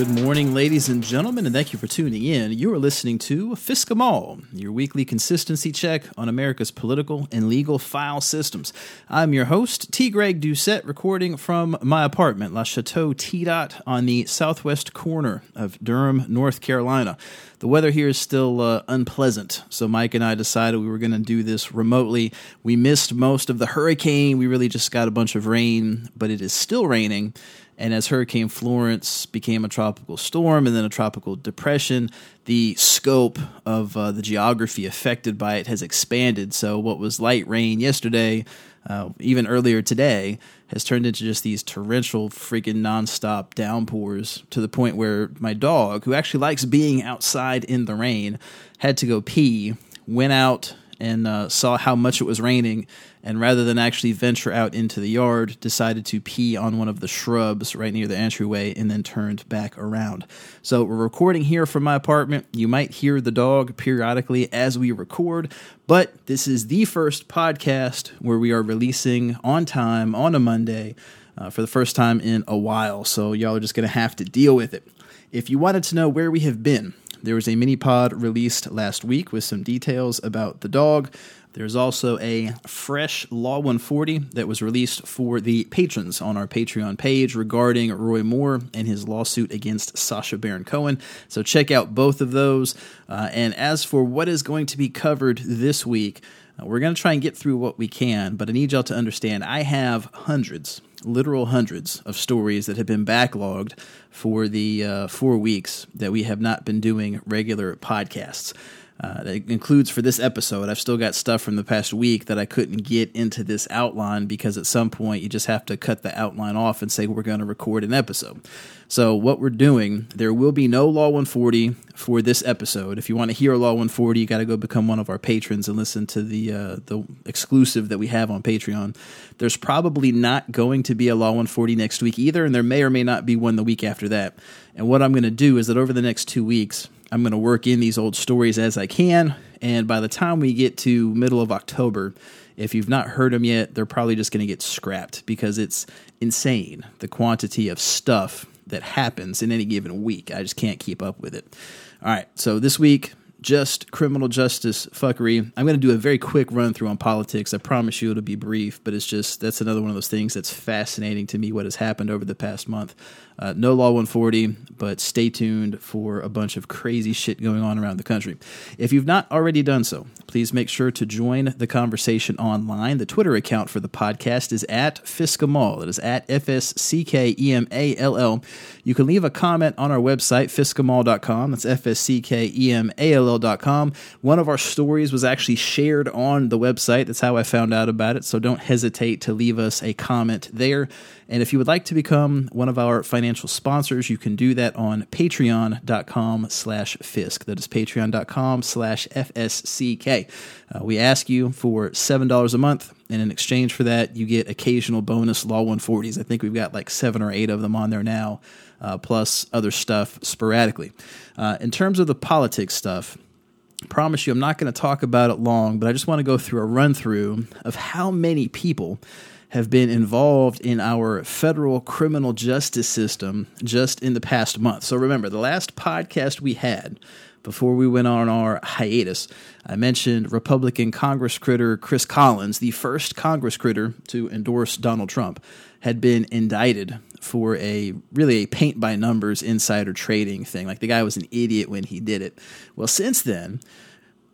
Good morning, ladies and gentlemen, and thank you for tuning in. You are listening to Fsckemall, your weekly consistency check on America's political and legal file systems. I'm your host, T. Greg Doucette, recording from my apartment, La Chateau T. Dot, on the southwest corner of Durham, North Carolina. The weather here is still uh, unpleasant, so Mike and I decided we were going to do this remotely. We missed most of the hurricane. We really just got a bunch of rain, but it is still raining. And as Hurricane Florence became a tropical storm and then a tropical depression, the scope of uh, the geography affected by it has expanded. So, what was light rain yesterday, uh, even earlier today, has turned into just these torrential, freaking nonstop downpours to the point where my dog, who actually likes being outside in the rain, had to go pee, went out and uh, saw how much it was raining, and rather than actually venture out into the yard, decided to pee on one of the shrubs right near the entryway and then turned back around. So we're recording here from my apartment. You might hear the dog periodically as we record, but this is the first podcast where we are releasing on time on a Monday. Uh, for the first time in a while, so y'all are just gonna have to deal with it. If you wanted to know where we have been, there was a mini pod released last week with some details about the dog. There's also a fresh Law 140 that was released for the patrons on our Patreon page regarding Roy Moore and his lawsuit against Sacha Baron Cohen. So check out both of those. Uh, and as for what is going to be covered this week, uh, we're going to try and get through what we can, but I need y'all to understand I have hundreds, literal hundreds of stories that have been backlogged for the uh, four weeks that we have not been doing regular podcasts. Uh, that includes for this episode. I've still got stuff from the past week that I couldn't get into this outline because at some point you just have to cut the outline off and say we're going to record an episode. So, what we're doing, there will be no Law 140 for this episode. If you want to hear Law 140, you got to go become one of our patrons and listen to the uh, the exclusive that we have on Patreon. There's probably not going to be a Law 140 next week either, and there may or may not be one the week after that. And what I'm going to do is that over the next two weeks, I'm going to work in these old stories as I can. And by the time we get to middle of October, if you've not heard them yet, they're probably just going to get scrapped because it's insane the quantity of stuff that happens in any given week. I just can't keep up with it. All right, so this week, just criminal justice fuckery. I'm going to do a very quick run through on politics. I promise you it'll be brief, but it's just that's another one of those things that's fascinating to me what has happened over the past month. Uh, no Law 140, but stay tuned for a bunch of crazy shit going on around the country. If you've not already done so, please make sure to join the conversation online. The Twitter account for the podcast is at Fsckemall. It is at F S C K E M A L L. You can leave a comment on our website, fsckemall.com. That's F S C K E M A L L.com. One of our stories was actually shared on the website. That's how I found out about it. So don't hesitate to leave us a comment there. And if you would like to become one of our financial sponsors, you can do that on patreon.com slash fisk. That is patreon.com slash FSCK. Uh, we ask you for $7 a month. And in exchange for that, you get occasional bonus Law 140s. I think we've got like seven or eight of them on there now, uh, plus other stuff sporadically. Uh, in terms of the politics stuff, promise you I'm not going to talk about it long, but I just want to go through a run through of how many people have been involved in our federal criminal justice system just in the past month. So remember, the last podcast we had before we went on our hiatus, I mentioned Republican Congress critter Chris Collins, the first Congress critter to endorse Donald Trump, had been indicted for a really a paint by numbers insider trading thing. Like the guy was an idiot when he did it. Well, since then,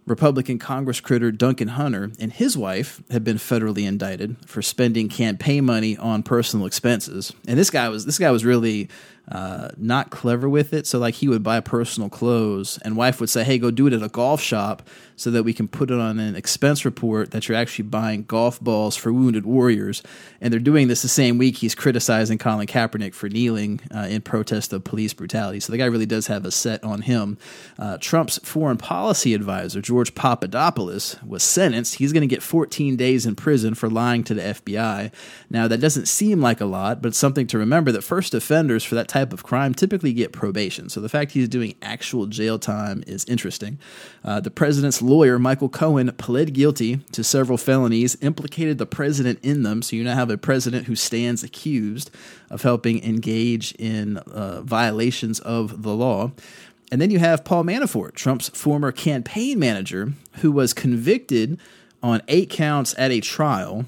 Republican Congress critter Duncan Hunter and his wife have been federally indicted for spending campaign money on personal expenses. And this guy was this guy was really uh, not clever with it. So like he would buy personal clothes, and wife would say, "Hey, go do it at a golf shop." so that we can put it on an expense report that you're actually buying golf balls for wounded warriors. And they're doing this the same week he's criticizing Colin Kaepernick for kneeling uh, in protest of police brutality. So the guy really does have a set on him. Uh, Trump's foreign policy advisor, George Papadopoulos, was sentenced. He's going to get 14 days in prison for lying to the FBI. Now, that doesn't seem like a lot, but it's something to remember that first offenders for that type of crime typically get probation. So the fact he's doing actual jail time is interesting. Uh, the president's lawyer, Michael Cohen, pled guilty to several felonies, implicated the president in them. So you now have a president who stands accused of helping engage in uh, violations of the law. And then you have Paul Manafort, Trump's former campaign manager, who was convicted on eight counts at a trial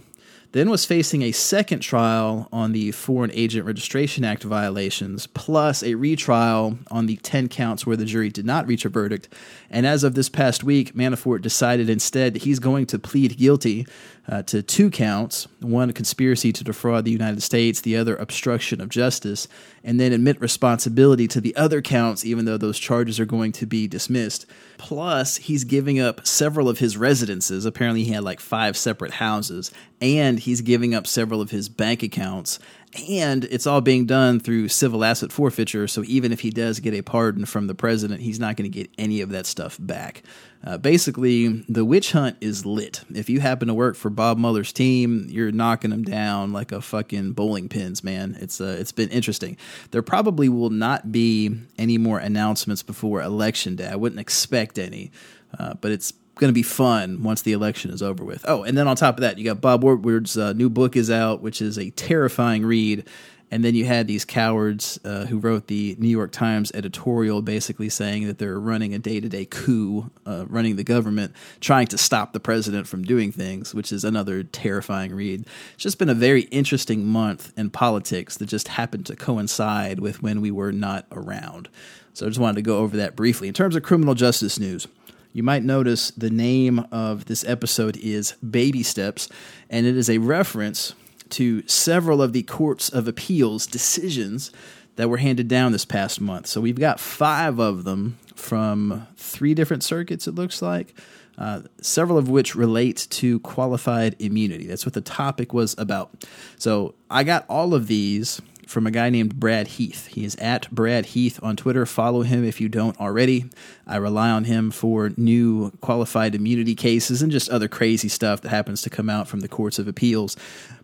then was facing a second trial on the Foreign Agent Registration Act violations, plus a retrial on the 10 counts where the jury did not reach a verdict. And as of this past week, Manafort decided instead he's going to plead guilty uh, to two counts one a conspiracy to defraud the United States, the other obstruction of justice, and then admit responsibility to the other counts, even though those charges are going to be dismissed. Plus, he's giving up several of his residences. Apparently, he had like five separate houses, and he's giving up several of his bank accounts and it's all being done through civil asset forfeiture. So even if he does get a pardon from the president, he's not going to get any of that stuff back. Uh, basically, the witch hunt is lit. If you happen to work for Bob Mueller's team, you're knocking them down like a fucking bowling pins, man. It's uh, it's been interesting. There probably will not be any more announcements before election day. I wouldn't expect any, uh, but it's going to be fun once the election is over with. Oh, and then on top of that, you got Bob Woodward's uh, new book is out, which is a terrifying read. And then you had these cowards uh, who wrote the New York Times editorial basically saying that they're running a day to day coup, uh, running the government, trying to stop the president from doing things, which is another terrifying read. It's just been a very interesting month in politics that just happened to coincide with when we were not around. So I just wanted to go over that briefly. In terms of criminal justice news, you might notice the name of this episode is Baby Steps, and it is a reference to several of the Courts of Appeals decisions that were handed down this past month. So we've got five of them from three different circuits, it looks like. Uh, several of which relate to qualified immunity. That's what the topic was about. So I got all of these from a guy named Brad Heath. He is at Brad Heath on Twitter. Follow him if you don't already. I rely on him for new qualified immunity cases and just other crazy stuff that happens to come out from the courts of appeals.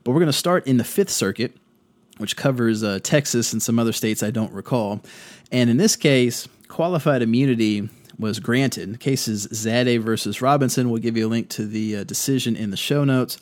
But we're going to start in the Fifth Circuit, which covers uh, Texas and some other states I don't recall. And in this case, qualified immunity was granted. Cases Zadeh versus Robinson. We'll give you a link to the uh, decision in the show notes.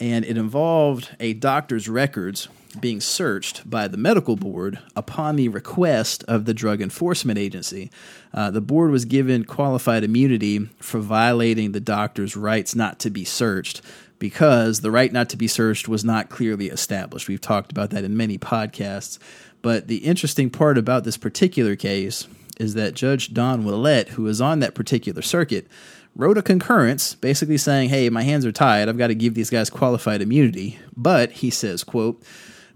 And it involved a doctor's records being searched by the medical board upon the request of the Drug Enforcement Agency. Uh, the board was given qualified immunity for violating the doctor's rights not to be searched because the right not to be searched was not clearly established. We've talked about that in many podcasts. But the interesting part about this particular case is that Judge Don Willett, who was on that particular circuit, wrote a concurrence basically saying, "Hey, my hands are tied. I've got to give these guys qualified immunity." But he says, "quote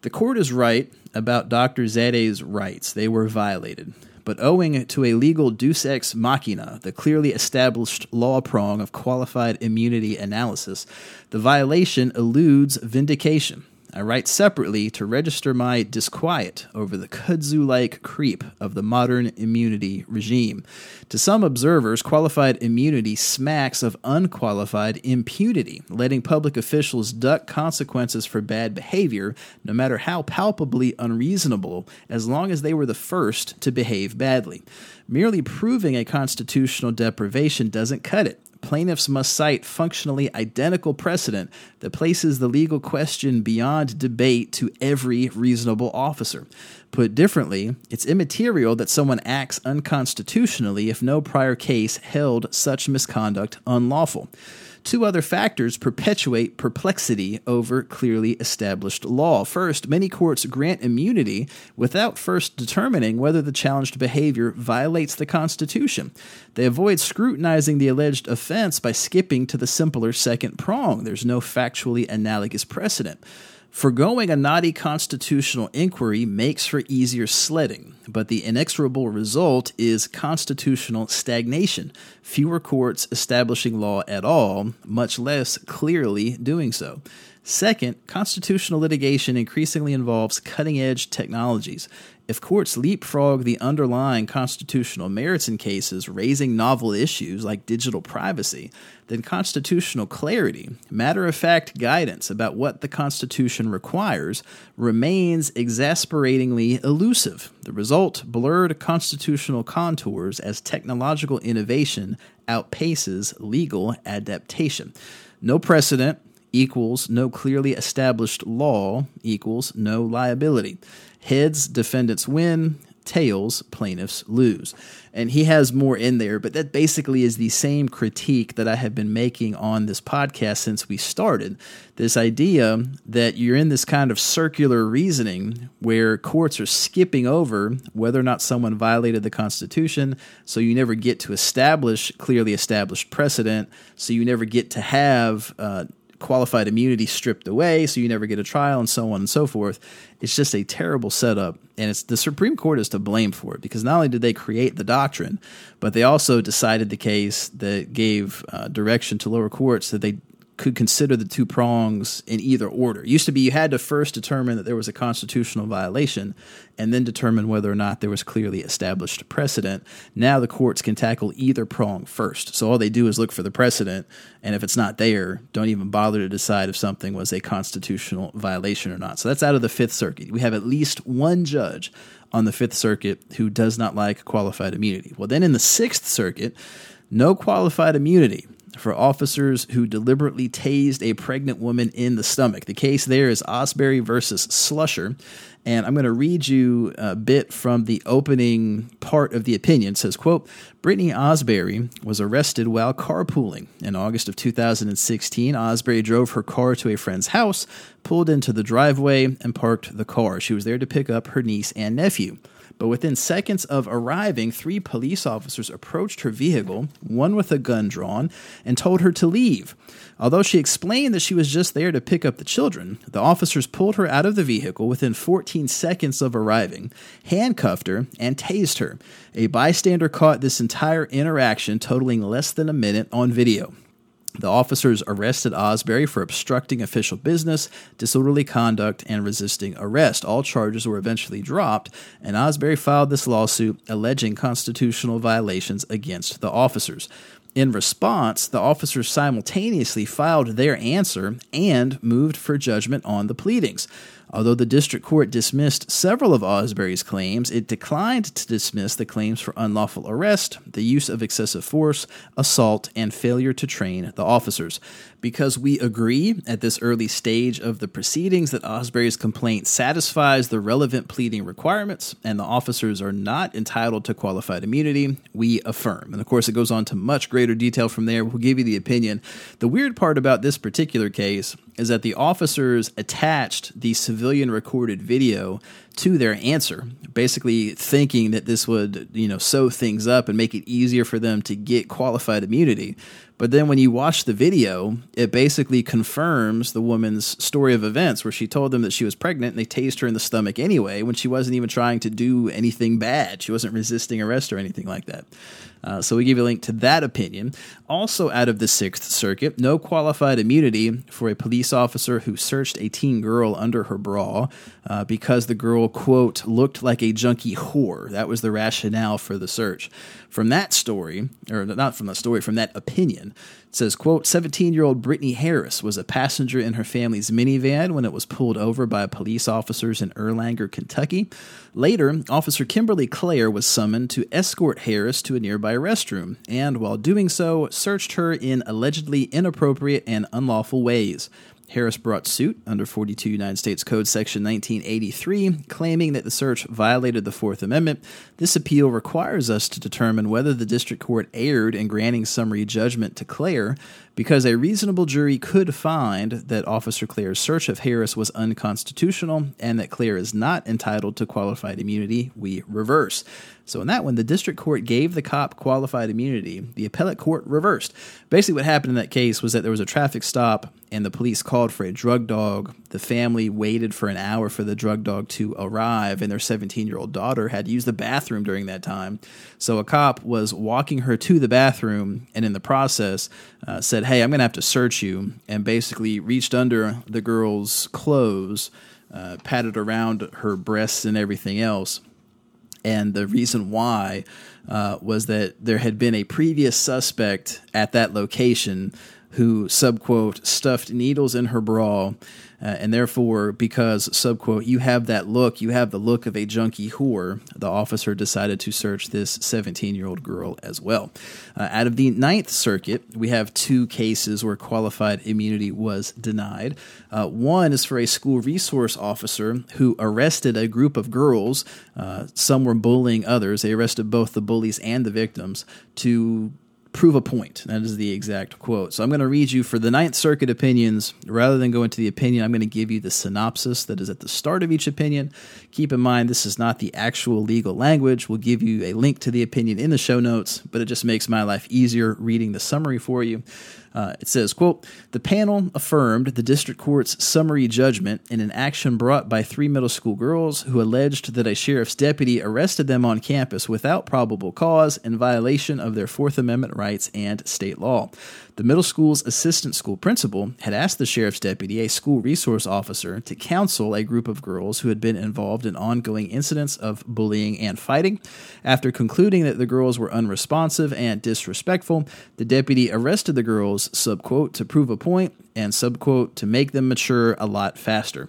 the court is right about Dr. Zadeh's rights. They were violated. But owing to a legal deus ex machina, the clearly established law prong of qualified immunity analysis, the violation eludes vindication. I write separately to register my disquiet over the kudzu like creep of the modern immunity regime. To some observers, qualified immunity smacks of unqualified impunity, letting public officials duck consequences for bad behavior, no matter how palpably unreasonable, as long as they were the first to behave badly. Merely proving a constitutional deprivation doesn't cut it plaintiffs must cite functionally identical precedent that places the legal question beyond debate to every reasonable officer. Put differently, it's immaterial that someone acts unconstitutionally if no prior case held such misconduct unlawful. Two other factors perpetuate perplexity over clearly established law. First, many courts grant immunity without first determining whether the challenged behavior violates the Constitution. They avoid scrutinizing the alleged offense by skipping to the simpler second prong. There's no factually analogous precedent. Foregoing a knotty constitutional inquiry makes for easier sledding, but the inexorable result is constitutional stagnation, fewer courts establishing law at all, much less clearly doing so. Second, constitutional litigation increasingly involves cutting edge technologies. If courts leapfrog the underlying constitutional merits in cases raising novel issues like digital privacy, then constitutional clarity, matter of fact guidance about what the Constitution requires, remains exasperatingly elusive. The result blurred constitutional contours as technological innovation outpaces legal adaptation. No precedent equals no clearly established law equals no liability. Heads, defendants win. Tails, plaintiffs lose. And he has more in there, but that basically is the same critique that I have been making on this podcast since we started. This idea that you're in this kind of circular reasoning where courts are skipping over whether or not someone violated the Constitution, so you never get to establish clearly established precedent, so you never get to have. Uh, qualified immunity stripped away, so you never get a trial, and so on and so forth. It's just a terrible setup, and it's the Supreme Court is to blame for it because not only did they create the doctrine, but they also decided the case that gave uh, direction to lower courts that they could consider the two prongs in either order. It used to be you had to first determine that there was a constitutional violation and then determine whether or not there was clearly established precedent. Now the courts can tackle either prong first. So all they do is look for the precedent, and if it's not there, don't even bother to decide if something was a constitutional violation or not. So that's out of the Fifth Circuit. We have at least one judge on the Fifth Circuit who does not like qualified immunity. Well, then in the Sixth Circuit, no qualified immunity for officers who deliberately tased a pregnant woman in the stomach. The case there is Ausberry versus Slusher. And I'm going to read you a bit from the opening part of the opinion. It says, quote, Brittany Ausberry was arrested while carpooling. In August of 2016, Ausberry drove her car to a friend's house, pulled into the driveway, and parked the car. She was there to pick up her niece and nephew. But within seconds of arriving, three police officers approached her vehicle, one with a gun drawn, and told her to leave. Although she explained that she was just there to pick up the children, the officers pulled her out of the vehicle within 14 seconds of arriving, handcuffed her, and tased her. A bystander caught this entire interaction, totaling less than a minute, on video. The officers arrested Ausberry for obstructing official business, disorderly conduct, and resisting arrest. All charges were eventually dropped, and Ausberry filed this lawsuit alleging constitutional violations against the officers. In response, the officers simultaneously filed their answer and moved for judgment on the pleadings. Although the district court dismissed several of Ausberry's claims, it declined to dismiss the claims for unlawful arrest, the use of excessive force, assault, and failure to train the officers because we agree at this early stage of the proceedings that Ausberry's complaint satisfies the relevant pleading requirements and the officers are not entitled to qualified immunity, we affirm. And of course, it goes on to much greater detail from there. We'll give you the opinion. The weird part about this particular case is that the officers attached the civilian recorded video to their answer, basically thinking that this would, you know, sew things up and make it easier for them to get qualified immunity. But then when you watch the video, it basically confirms the woman's story of events where she told them that she was pregnant and they tased her in the stomach anyway when she wasn't even trying to do anything bad. She wasn't resisting arrest or anything like that. Uh, so we give you a link to that opinion. Also, out of the Sixth Circuit, no qualified immunity for a police officer who searched a teen girl under her bra uh, because the girl, quote, looked like a junkie whore. That was the rationale for the search. From that story, or not from the story, from that opinion, it says, quote, 17-year-old Brittany Harris was a passenger in her family's minivan when it was pulled over by police officers in Erlanger, Kentucky. Later, Officer Kimberly Clare was summoned to escort Harris to a nearby restroom, and while doing so, searched her in allegedly inappropriate and unlawful ways. Harris brought suit under 42 United States Code Section 1983, claiming that the search violated the Fourth Amendment. This appeal requires us to determine whether the district court erred in granting summary judgment to Clare because a reasonable jury could find that Officer Clare's search of Harris was unconstitutional and that Clare is not entitled to qualified immunity. We reverse. So in that one, the district court gave the cop qualified immunity. The appellate court reversed. Basically, what happened in that case was that there was a traffic stop, and the police called for a drug dog the family waited for an hour for the drug dog to arrive, and their 17 year old daughter had used the bathroom during that time. So a cop was walking her to the bathroom, and in the process, uh, said, Hey, I'm going to have to search you, and basically reached under the girl's clothes, uh, patted around her breasts and everything else. And the reason why uh, was that there had been a previous suspect at that location who, subquote, stuffed needles in her bra uh, and therefore, because, subquote, you have that look, you have the look of a junkie whore, the officer decided to search this 17 year old girl as well. Uh, out of the Ninth Circuit, we have two cases where qualified immunity was denied. Uh, one is for a school resource officer who arrested a group of girls. Uh, some were bullying others. They arrested both the bullies and the victims to prove a point. That is the exact quote. So I'm going to read you for the Ninth Circuit opinions. Rather than go into the opinion, I'm going to give you the synopsis that is at the start of each opinion. Keep in mind, this is not the actual legal language. We'll give you a link to the opinion in the show notes, but it just makes my life easier reading the summary for you. Uh, it says, quote, the panel affirmed the district court's summary judgment in an action brought by three middle school girls who alleged that a sheriff's deputy arrested them on campus without probable cause in violation of their Fourth Amendment rights and state law. The middle school's assistant school principal had asked the sheriff's deputy, a school resource officer, to counsel a group of girls who had been involved in ongoing incidents of bullying and fighting. After concluding that the girls were unresponsive and disrespectful, the deputy arrested the girls, subquote, to prove a point and subquote, to make them mature a lot faster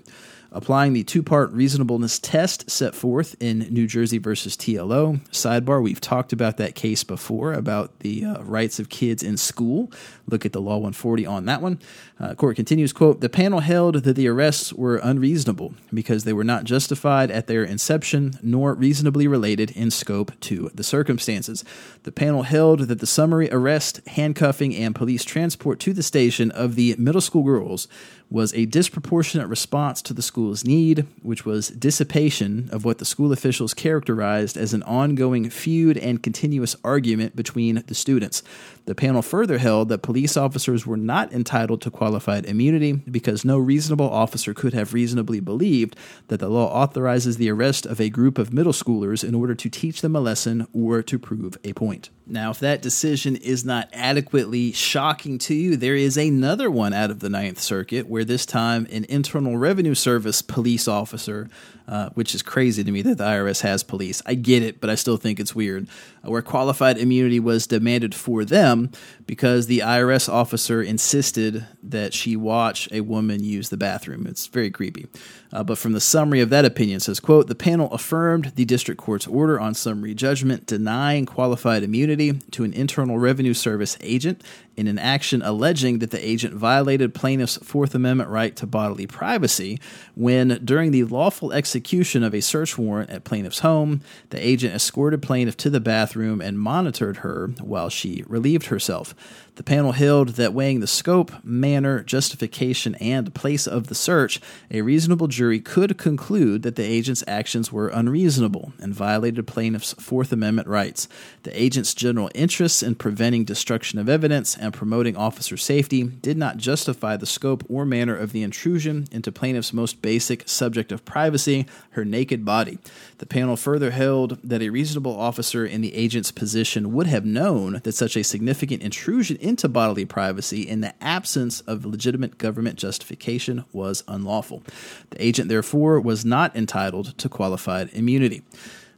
applying the two part reasonableness test set forth in New Jersey versus TLO. Sidebar, we've talked about that case before about the uh, rights of kids in school. Look at the Law 140 on that one. Uh, court continues, quote, The panel held that the arrests were unreasonable because they were not justified at their inception nor reasonably related in scope to the circumstances. The panel held that the summary arrest, handcuffing, and police transport to the station of the middle school girls was a disproportionate response to the school's need, which was dissipation of what the school officials characterized as an ongoing feud and continuous argument between the students. The panel further held that police officers were not entitled to qualified immunity because no reasonable officer could have reasonably believed that the law authorizes the arrest of a group of middle schoolers in order to teach them a lesson or to prove a point. Now, if that decision is not adequately shocking to you, there is another one out of the Ninth Circuit where this time an Internal Revenue Service police officer, uh, which is crazy to me that the IRS has police. I get it, but I still think it's weird, where qualified immunity was demanded for them because the IRS officer insisted that she watch a woman use the bathroom. It's very creepy. Uh, but from the summary of that opinion, says, quote, the panel affirmed the district court's order on summary judgment denying qualified immunity to an Internal Revenue Service agent in an action alleging that the agent violated plaintiff's Fourth Amendment right to bodily privacy when, during the lawful execution of a search warrant at plaintiff's home, the agent escorted plaintiff to the bathroom and monitored her while she relieved herself. The panel held that weighing the scope, manner, justification, and place of the search, a reasonable jury could conclude that the agent's actions were unreasonable and violated plaintiff's Fourth Amendment rights. The agent's general interests in preventing destruction of evidence and promoting officer safety did not justify the scope or manner of the intrusion into plaintiff's most basic subject of privacy, her naked body. The panel further held that a reasonable officer in the agent's position would have known that such a significant intrusion into bodily privacy in the absence of legitimate government justification was unlawful. The agent, therefore, was not entitled to qualified immunity.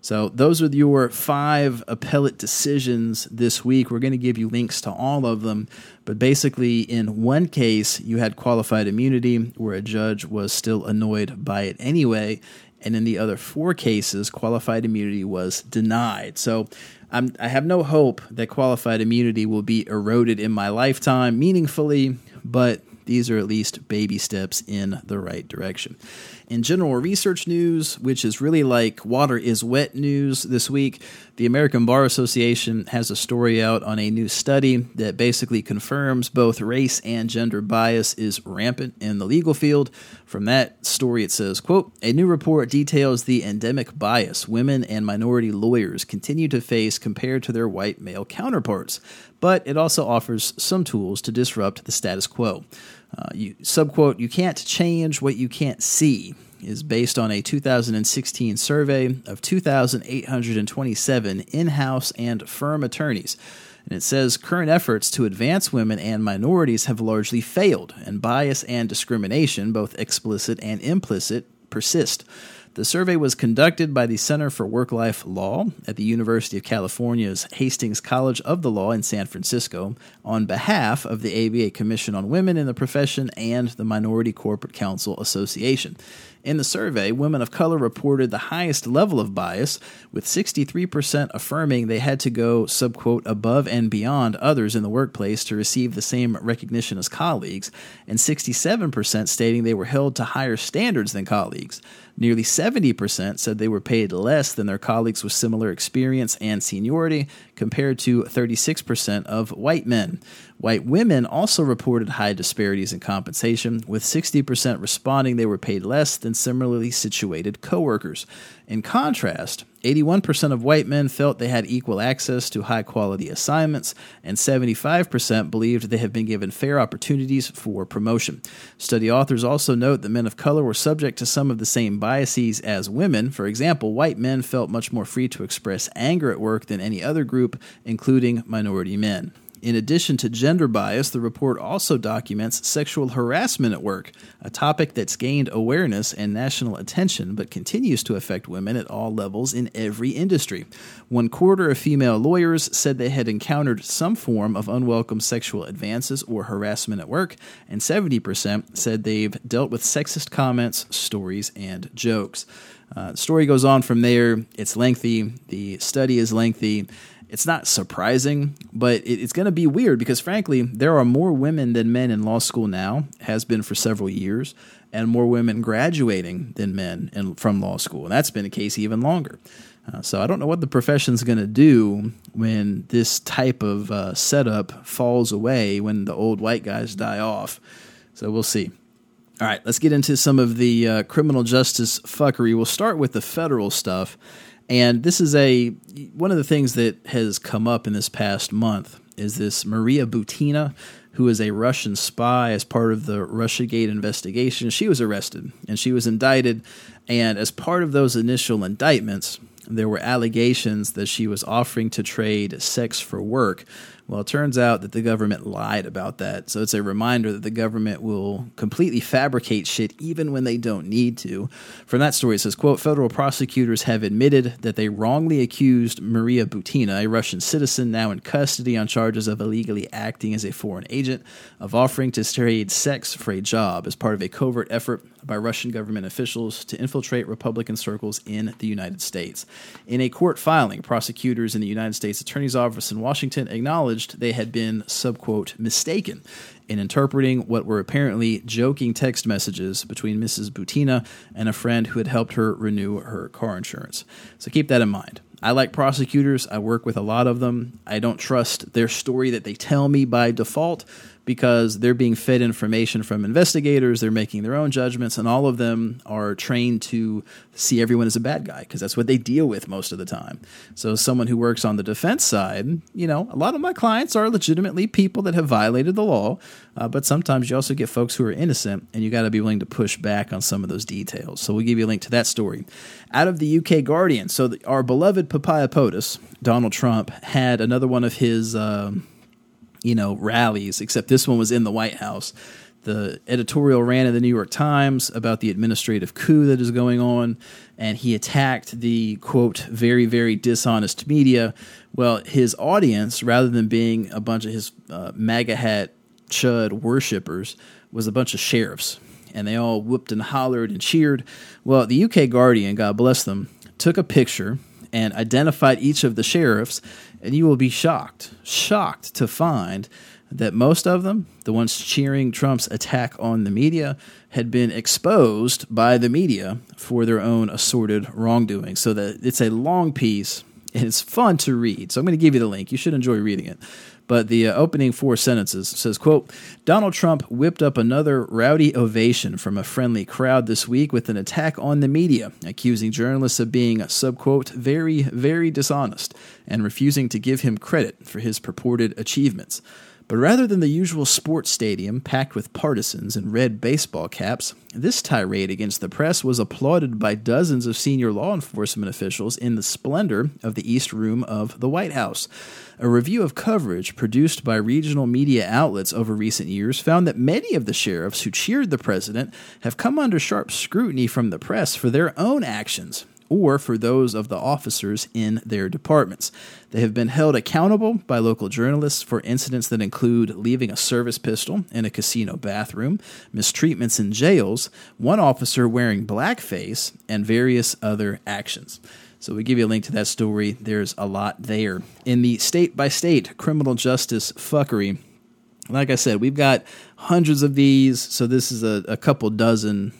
So, those are your five appellate decisions this week. We're going to give you links to all of them. But basically, in one case, you had qualified immunity where a judge was still annoyed by it anyway. And in the other four cases, qualified immunity was denied. So, I'm, I have no hope that qualified immunity will be eroded in my lifetime meaningfully, but these are at least baby steps in the right direction. In general research news, which is really like water is wet news this week, the American Bar Association has a story out on a new study that basically confirms both race and gender bias is rampant in the legal field. From that story, it says, quote, a new report details the endemic bias women and minority lawyers continue to face compared to their white male counterparts, but it also offers some tools to disrupt the status quo. Uh, you, subquote, you can't change what you can't see is based on a 2016 survey of 2,827 in house and firm attorneys. And it says current efforts to advance women and minorities have largely failed, and bias and discrimination, both explicit and implicit, persist. The survey was conducted by the Center for Work Life Law at the University of California's Hastings College of the Law in San Francisco on behalf of the ABA Commission on Women in the Profession and the Minority Corporate Counsel Association. In the survey, women of color reported the highest level of bias, with 63% affirming they had to go, subquote, above and beyond others in the workplace to receive the same recognition as colleagues, and 67% stating they were held to higher standards than colleagues. Nearly 70% said they were paid less than their colleagues with similar experience and seniority, compared to 36% of white men. White women also reported high disparities in compensation, with 60% responding they were paid less than similarly situated coworkers. In contrast, 81% of white men felt they had equal access to high quality assignments, and 75% believed they have been given fair opportunities for promotion. Study authors also note that men of color were subject to some of the same biases as women. For example, white men felt much more free to express anger at work than any other group, including minority men. In addition to gender bias, the report also documents sexual harassment at work, a topic that's gained awareness and national attention but continues to affect women at all levels in every industry. One quarter of female lawyers said they had encountered some form of unwelcome sexual advances or harassment at work, and 70% said they've dealt with sexist comments, stories, and jokes. Uh, the story goes on from there. It's lengthy. The study is lengthy it's not surprising, but it's going to be weird because, frankly, there are more women than men in law school now, has been for several years, and more women graduating than men in, from law school. And that's been the case even longer. Uh, so I don't know what the profession's going to do when this type of uh, setup falls away when the old white guys die off. So we'll see. All right, let's get into some of the uh, criminal justice fuckery. We'll start with the federal stuff. And this is a one of the things that has come up in this past month is this Maria Butina, who is a Russian spy as part of the Russiagate investigation. She was arrested and she was indicted. And as part of those initial indictments, there were allegations that she was offering to trade sex for work well, it turns out that the government lied about that. So it's a reminder that the government will completely fabricate shit even when they don't need to. From that story, it says, quote, federal prosecutors have admitted that they wrongly accused Maria Butina, a Russian citizen now in custody on charges of illegally acting as a foreign agent, of offering to trade sex for a job as part of a covert effort by Russian government officials to infiltrate Republican circles in the United States. In a court filing, prosecutors in the United States Attorney's Office in Washington acknowledged they had been, subquote, mistaken in interpreting what were apparently joking text messages between Mrs. Butina and a friend who had helped her renew her car insurance. So keep that in mind. I like prosecutors. I work with a lot of them. I don't trust their story that they tell me by default because they're being fed information from investigators, they're making their own judgments, and all of them are trained to see everyone as a bad guy because that's what they deal with most of the time. So, someone who works on the defense side, you know, a lot of my clients are legitimately people that have violated the law, uh, but sometimes you also get folks who are innocent, and you got to be willing to push back on some of those details. So, we'll give you a link to that story. Out of the UK Guardian, so the, our beloved Papaya POTUS, Donald Trump, had another one of his. Um, you know, rallies, except this one was in the White House. The editorial ran in the New York Times about the administrative coup that is going on, and he attacked the quote, very, very dishonest media. Well, his audience, rather than being a bunch of his uh, MAGA hat chud worshippers, was a bunch of sheriffs, and they all whooped and hollered and cheered. Well, the UK Guardian, God bless them, took a picture and identified each of the sheriffs and you will be shocked, shocked to find that most of them, the ones cheering Trump's attack on the media, had been exposed by the media for their own assorted wrongdoing. So that it's a long piece and it's fun to read. So I'm going to give you the link. You should enjoy reading it. But the uh, opening four sentences says, quote, Donald Trump whipped up another rowdy ovation from a friendly crowd this week with an attack on the media, accusing journalists of being, subquote, very, very dishonest and refusing to give him credit for his purported achievements. But rather than the usual sports stadium packed with partisans in red baseball caps, this tirade against the press was applauded by dozens of senior law enforcement officials in the splendor of the East Room of the White House. A review of coverage produced by regional media outlets over recent years found that many of the sheriffs who cheered the president have come under sharp scrutiny from the press for their own actions or for those of the officers in their departments. They have been held accountable by local journalists for incidents that include leaving a service pistol in a casino bathroom, mistreatments in jails, one officer wearing blackface, and various other actions. So we give you a link to that story. There's a lot there. In the state by state criminal justice fuckery, like I said, we've got hundreds of these. So this is a, a couple dozen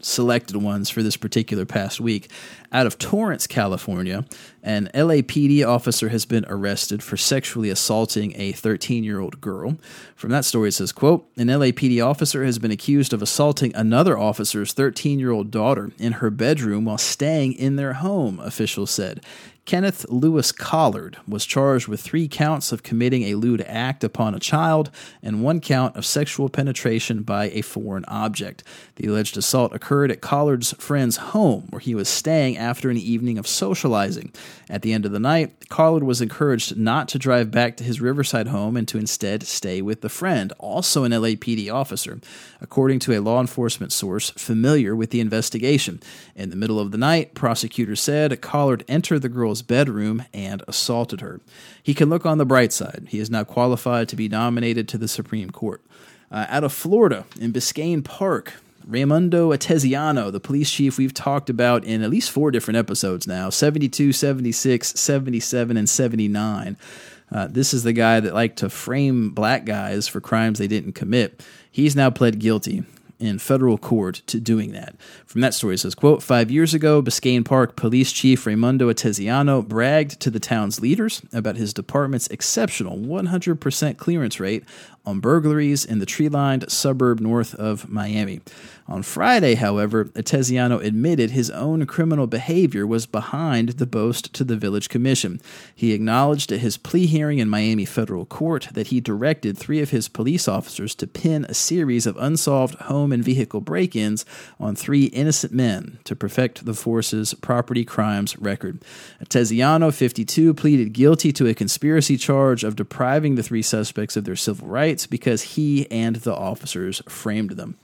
selected ones for this particular past week. Out of Torrance, California, an LAPD officer has been arrested for sexually assaulting a 13-year-old girl. From that story it says, quote, "An LAPD officer has been accused of assaulting another officer's 13-year-old daughter in her bedroom while staying in their home," officials said. Kenneth Lewis Collard was charged with three counts of committing a lewd act upon a child and one count of sexual penetration by a foreign object. The alleged assault occurred at Collard's friend's home, where he was staying after an evening of socializing. At the end of the night, Collard was encouraged not to drive back to his Riverside home and to instead stay with the friend, also an LAPD officer, according to a law enforcement source familiar with the investigation. In the middle of the night, prosecutors said Collard entered the girl's bedroom and assaulted her. He can look on the bright side. He is now qualified to be nominated to the Supreme Court. Uh, out of Florida, in Biscayne Park, Raimundo Atesiano, the police chief we've talked about in at least four different episodes now 72, 76, 77, and 79. Uh, this is the guy that liked to frame black guys for crimes they didn't commit. He's now pled guilty in federal court to doing that. From that story, it says, quote, Five years ago, Biscayne Park Police Chief Raimundo Atesiano bragged to the town's leaders about his department's exceptional 100% clearance rate on burglaries in the tree lined suburb north of Miami. On Friday, however, Atesiano admitted his own criminal behavior was behind the boast to the village commission. He acknowledged at his plea hearing in Miami federal court that he directed three of his police officers to pin a series of unsolved home and vehicle break ins on three innocent men to perfect the force's property crimes record. Atesiano, 52, pleaded guilty to a conspiracy charge of depriving the three suspects of their civil rights because he and the officers framed them.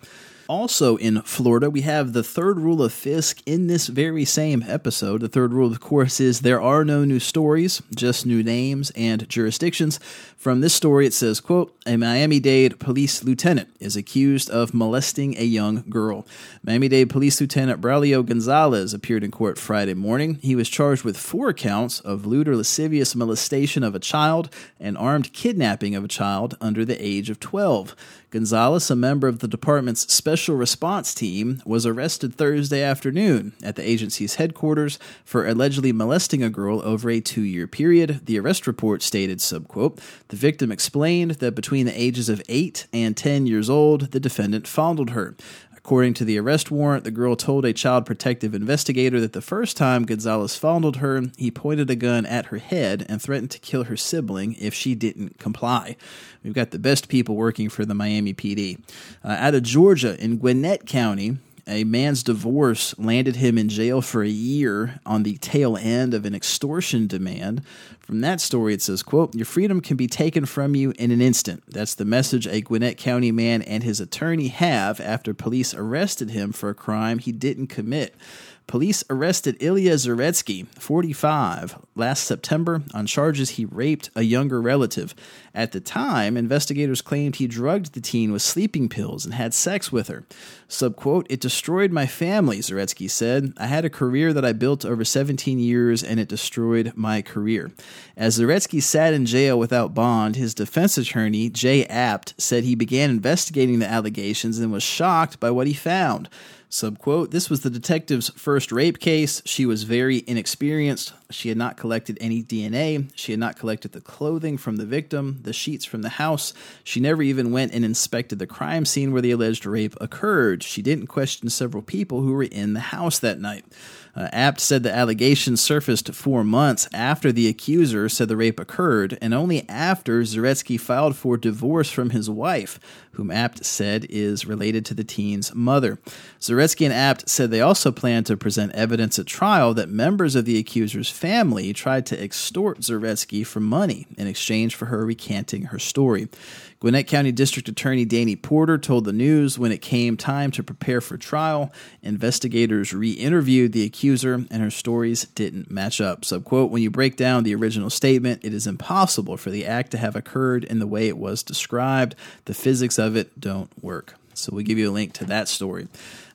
Also in Florida, we have the third rule of Fisk in this very same episode. The third rule, of course, is there are no new stories, just new names and jurisdictions. From this story, it says, quote, a Miami-Dade police lieutenant is accused of molesting a young girl. Miami-Dade Police Lieutenant Braulio Gonzalez appeared in court Friday morning. He was charged with four counts of lewd or lascivious molestation of a child and armed kidnapping of a child under the age of 12. Gonzalez, a member of the department's special response team, was arrested Thursday afternoon at the agency's headquarters for allegedly molesting a girl over a two year period. The arrest report stated, subquote, the victim explained that between the ages of 8 and 10 years old, the defendant fondled her. According to the arrest warrant, the girl told a child protective investigator that the first time Gonzalez fondled her, he pointed a gun at her head and threatened to kill her sibling if she didn't comply. We've got the best people working for the Miami PD. Uh, out of Georgia, in Gwinnett County, a man's divorce landed him in jail for a year on the tail end of an extortion demand. From that story, it says, quote, Your freedom can be taken from you in an instant. That's the message a Gwinnett County man and his attorney have after police arrested him for a crime he didn't commit. Police arrested Ilya Zaretsky, 45, last September on charges he raped a younger relative. At the time, investigators claimed he drugged the teen with sleeping pills and had sex with her. Subquote, It destroyed my family, Zaretsky said. I had a career that I built over 17 years and it destroyed my career. As Zaretsky sat in jail without bond, his defense attorney, Jay Abt, said he began investigating the allegations and was shocked by what he found. Subquote, this was the detective's first rape case. She was very inexperienced. She had not collected any DNA. She had not collected the clothing from the victim, the sheets from the house. She never even went and inspected the crime scene where the alleged rape occurred. She didn't question several people who were in the house that night. Uh, Abt said the allegations surfaced four months after the accuser said the rape occurred, and only after Zaretsky filed for divorce from his wife, whom Abt said is related to the teen's mother. Zaretsky and Abt said they also plan to present evidence at trial that members of the accuser's family tried to extort Zaretsky for money in exchange for her recanting her story. Gwinnett County District Attorney Danny Porter told the news when it came time to prepare for trial, investigators re interviewed the accuser and her stories didn't match up. So, quote, when you break down the original statement, it is impossible for the act to have occurred in the way it was described. The physics of it don't work. So, we give you a link to that story.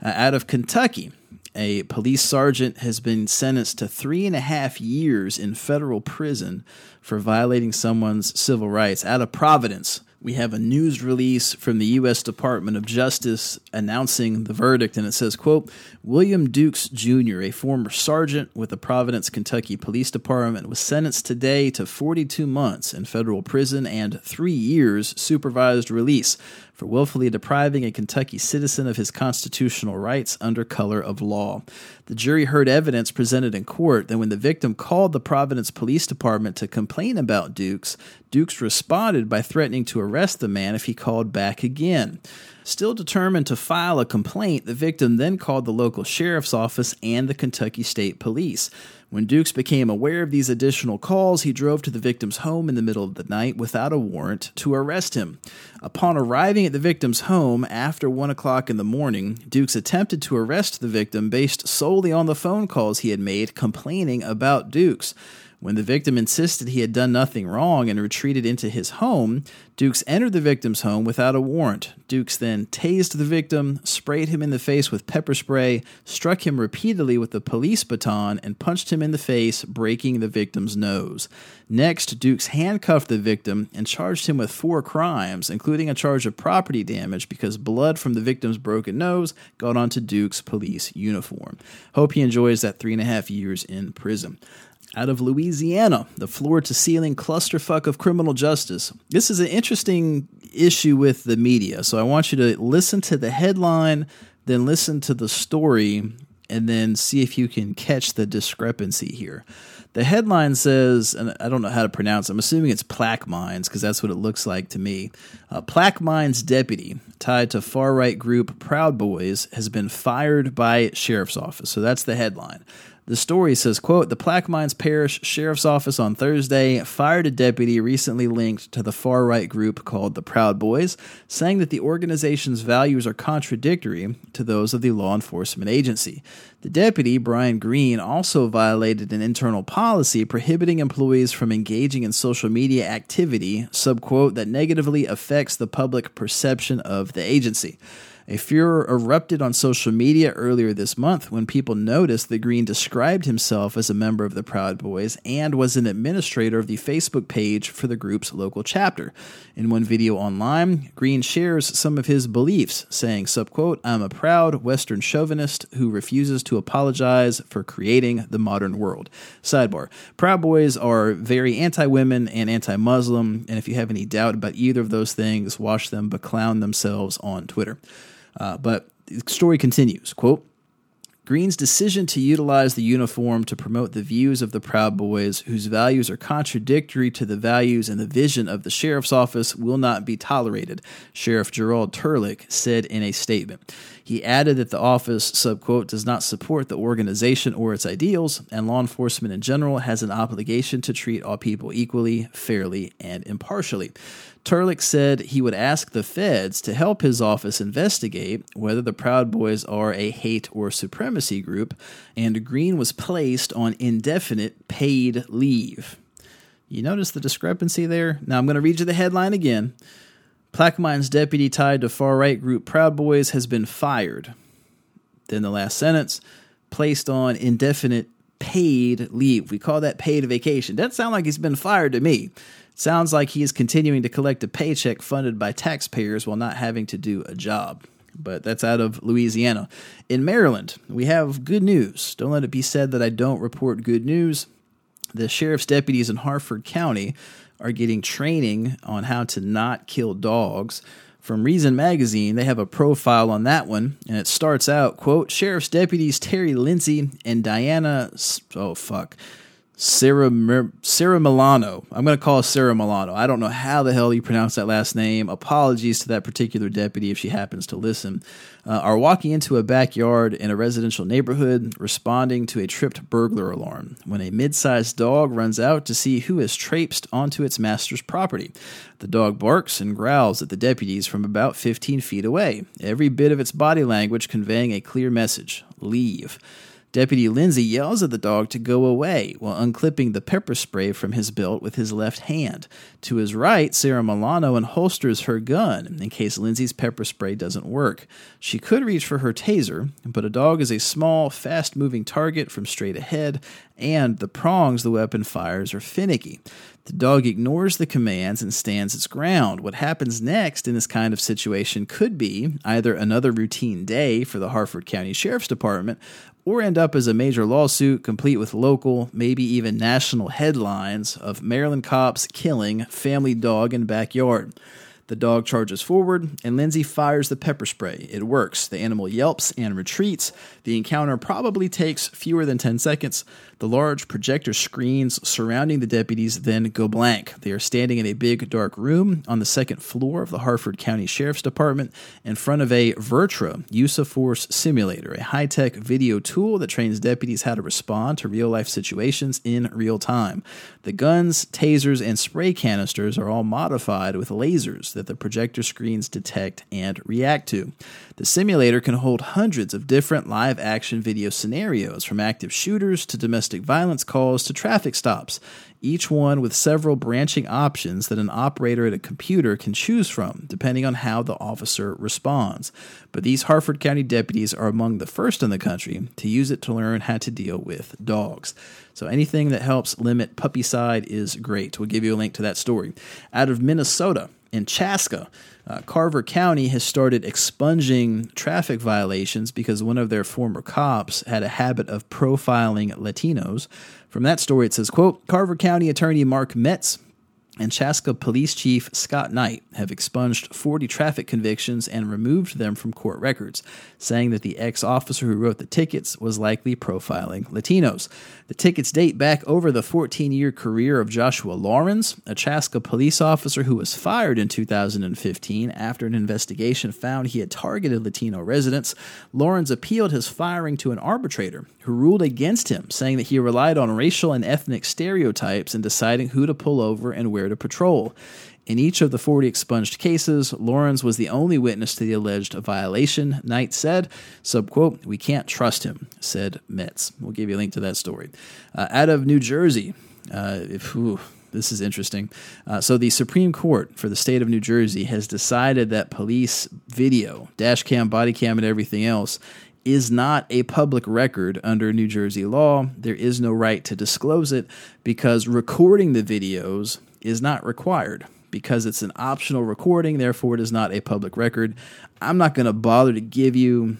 Uh, out of Kentucky, a police sergeant has been sentenced to three and a half years in federal prison for violating someone's civil rights out of Providence we have a news release from the U.S. Department of Justice announcing the verdict, and it says, quote, William Dukes Jr., a former sergeant with the Providence, Kentucky Police Department, was sentenced today to 42 months in federal prison and three years supervised release for willfully depriving a Kentucky citizen of his constitutional rights under color of law. The jury heard evidence presented in court that when the victim called the Providence Police Department to complain about Dukes, Dukes responded by threatening to arrest the man if he called back again. Still determined to file a complaint, the victim then called the local sheriff's office and the Kentucky State Police. When Dukes became aware of these additional calls, he drove to the victim's home in the middle of the night without a warrant to arrest him. Upon arriving at the victim's home after 1 o'clock in the morning, Dukes attempted to arrest the victim based solely on the phone calls he had made complaining about Dukes. When the victim insisted he had done nothing wrong and retreated into his home, Dukes entered the victim's home without a warrant. Dukes then tased the victim, sprayed him in the face with pepper spray, struck him repeatedly with the police baton, and punched him in the face, breaking the victim's nose. Next, Dukes handcuffed the victim and charged him with four crimes, including a charge of property damage because blood from the victim's broken nose got onto Dukes' police uniform. Hope he enjoys that three and a half years in prison out of Louisiana, the floor to ceiling clusterfuck of criminal justice. This is an interesting issue with the media. So I want you to listen to the headline, then listen to the story, and then see if you can catch the discrepancy here. The headline says, and I don't know how to pronounce it, I'm assuming it's Plaquemines because that's what it looks like to me. Uh, Plaquemines deputy tied to far right group Proud Boys has been fired by sheriff's office. So that's the headline. The story says, quote, the Plaquemines Parish Sheriff's Office on Thursday fired a deputy recently linked to the far right group called the Proud Boys, saying that the organization's values are contradictory to those of the law enforcement agency. The deputy, Brian Green, also violated an internal policy prohibiting employees from engaging in social media activity, subquote, that negatively affects the public perception of the agency. A furor erupted on social media earlier this month when people noticed that Green described himself as a member of the Proud Boys and was an administrator of the Facebook page for the group's local chapter. In one video online, Green shares some of his beliefs, saying, subquote, I'm a proud Western chauvinist who refuses to apologize for creating the modern world. Sidebar Proud Boys are very anti women and anti Muslim, and if you have any doubt about either of those things, watch them beclown themselves on Twitter. Uh, but the story continues. Quote, Green's decision to utilize the uniform to promote the views of the Proud Boys, whose values are contradictory to the values and the vision of the sheriff's office, will not be tolerated, Sheriff Gerald Turlich said in a statement. He added that the office, subquote, does not support the organization or its ideals, and law enforcement in general has an obligation to treat all people equally, fairly, and impartially. Turlich said he would ask the feds to help his office investigate whether the Proud Boys are a hate or supremacy group, and Green was placed on indefinite paid leave. You notice the discrepancy there? Now I'm going to read you the headline again. Plaquemines deputy tied to far right group Proud Boys has been fired. Then the last sentence placed on indefinite paid leave. We call that paid vacation. Doesn't sound like he's been fired to me. Sounds like he is continuing to collect a paycheck funded by taxpayers while not having to do a job. but that's out of Louisiana. In Maryland, we have good news. Don't let it be said that I don't report good news. The sheriff's deputies in Harford County are getting training on how to not kill dogs. From Reason Magazine, they have a profile on that one, and it starts out, quote, Sheriff's deputies Terry Lindsay and Diana, oh fuck, Sarah, Sarah Milano. I'm going to call Sarah Milano. I don't know how the hell you pronounce that last name. Apologies to that particular deputy if she happens to listen. Uh, are walking into a backyard in a residential neighborhood, responding to a tripped burglar alarm when a mid sized dog runs out to see who has traipsed onto its master's property. The dog barks and growls at the deputies from about 15 feet away, every bit of its body language conveying a clear message leave. Deputy Lindsay yells at the dog to go away while unclipping the pepper spray from his belt with his left hand. To his right, Sarah Milano unholsters her gun in case Lindsay's pepper spray doesn't work. She could reach for her taser, but a dog is a small, fast moving target from straight ahead, and the prongs the weapon fires are finicky. The dog ignores the commands and stands its ground. What happens next in this kind of situation could be either another routine day for the Harford County Sheriff's Department or end up as a major lawsuit complete with local, maybe even national headlines of Maryland cops killing family dog in backyard. The dog charges forward, and Lindsay fires the pepper spray. It works. The animal yelps and retreats. The encounter probably takes fewer than 10 seconds. The large projector screens surrounding the deputies then go blank. They are standing in a big dark room on the second floor of the Harford County Sheriff's Department in front of a Virtra use of force simulator, a high tech video tool that trains deputies how to respond to real life situations in real time. The guns, tasers, and spray canisters are all modified with lasers that the projector screens detect and react to. The simulator can hold hundreds of different live action video scenarios, from active shooters to domestic violence calls to traffic stops, each one with several branching options that an operator at a computer can choose from, depending on how the officer responds. But these Harford County deputies are among the first in the country to use it to learn how to deal with dogs. So anything that helps limit puppycide is great. We'll give you a link to that story. Out of Minnesota, in Chaska, uh, Carver County has started expunging traffic violations because one of their former cops had a habit of profiling Latinos. From that story, it says, quote, Carver County Attorney Mark Metz and Chaska Police Chief Scott Knight have expunged 40 traffic convictions and removed them from court records, saying that the ex officer who wrote the tickets was likely profiling Latinos. The tickets date back over the 14 year career of Joshua Lawrence, a Chaska police officer who was fired in 2015 after an investigation found he had targeted Latino residents. Lawrence appealed his firing to an arbitrator who ruled against him, saying that he relied on racial and ethnic stereotypes in deciding who to pull over and where to patrol. In each of the 40 expunged cases, Lawrence was the only witness to the alleged violation. Knight said, subquote, we can't trust him, said Metz. We'll give you a link to that story. Uh, out of New Jersey, uh, if, this is interesting. Uh, so, the Supreme Court for the state of New Jersey has decided that police video, dash cam, body cam, and everything else is not a public record under New Jersey law. There is no right to disclose it because recording the videos is not required because it's an optional recording, therefore, it is not a public record. I'm not going to bother to give you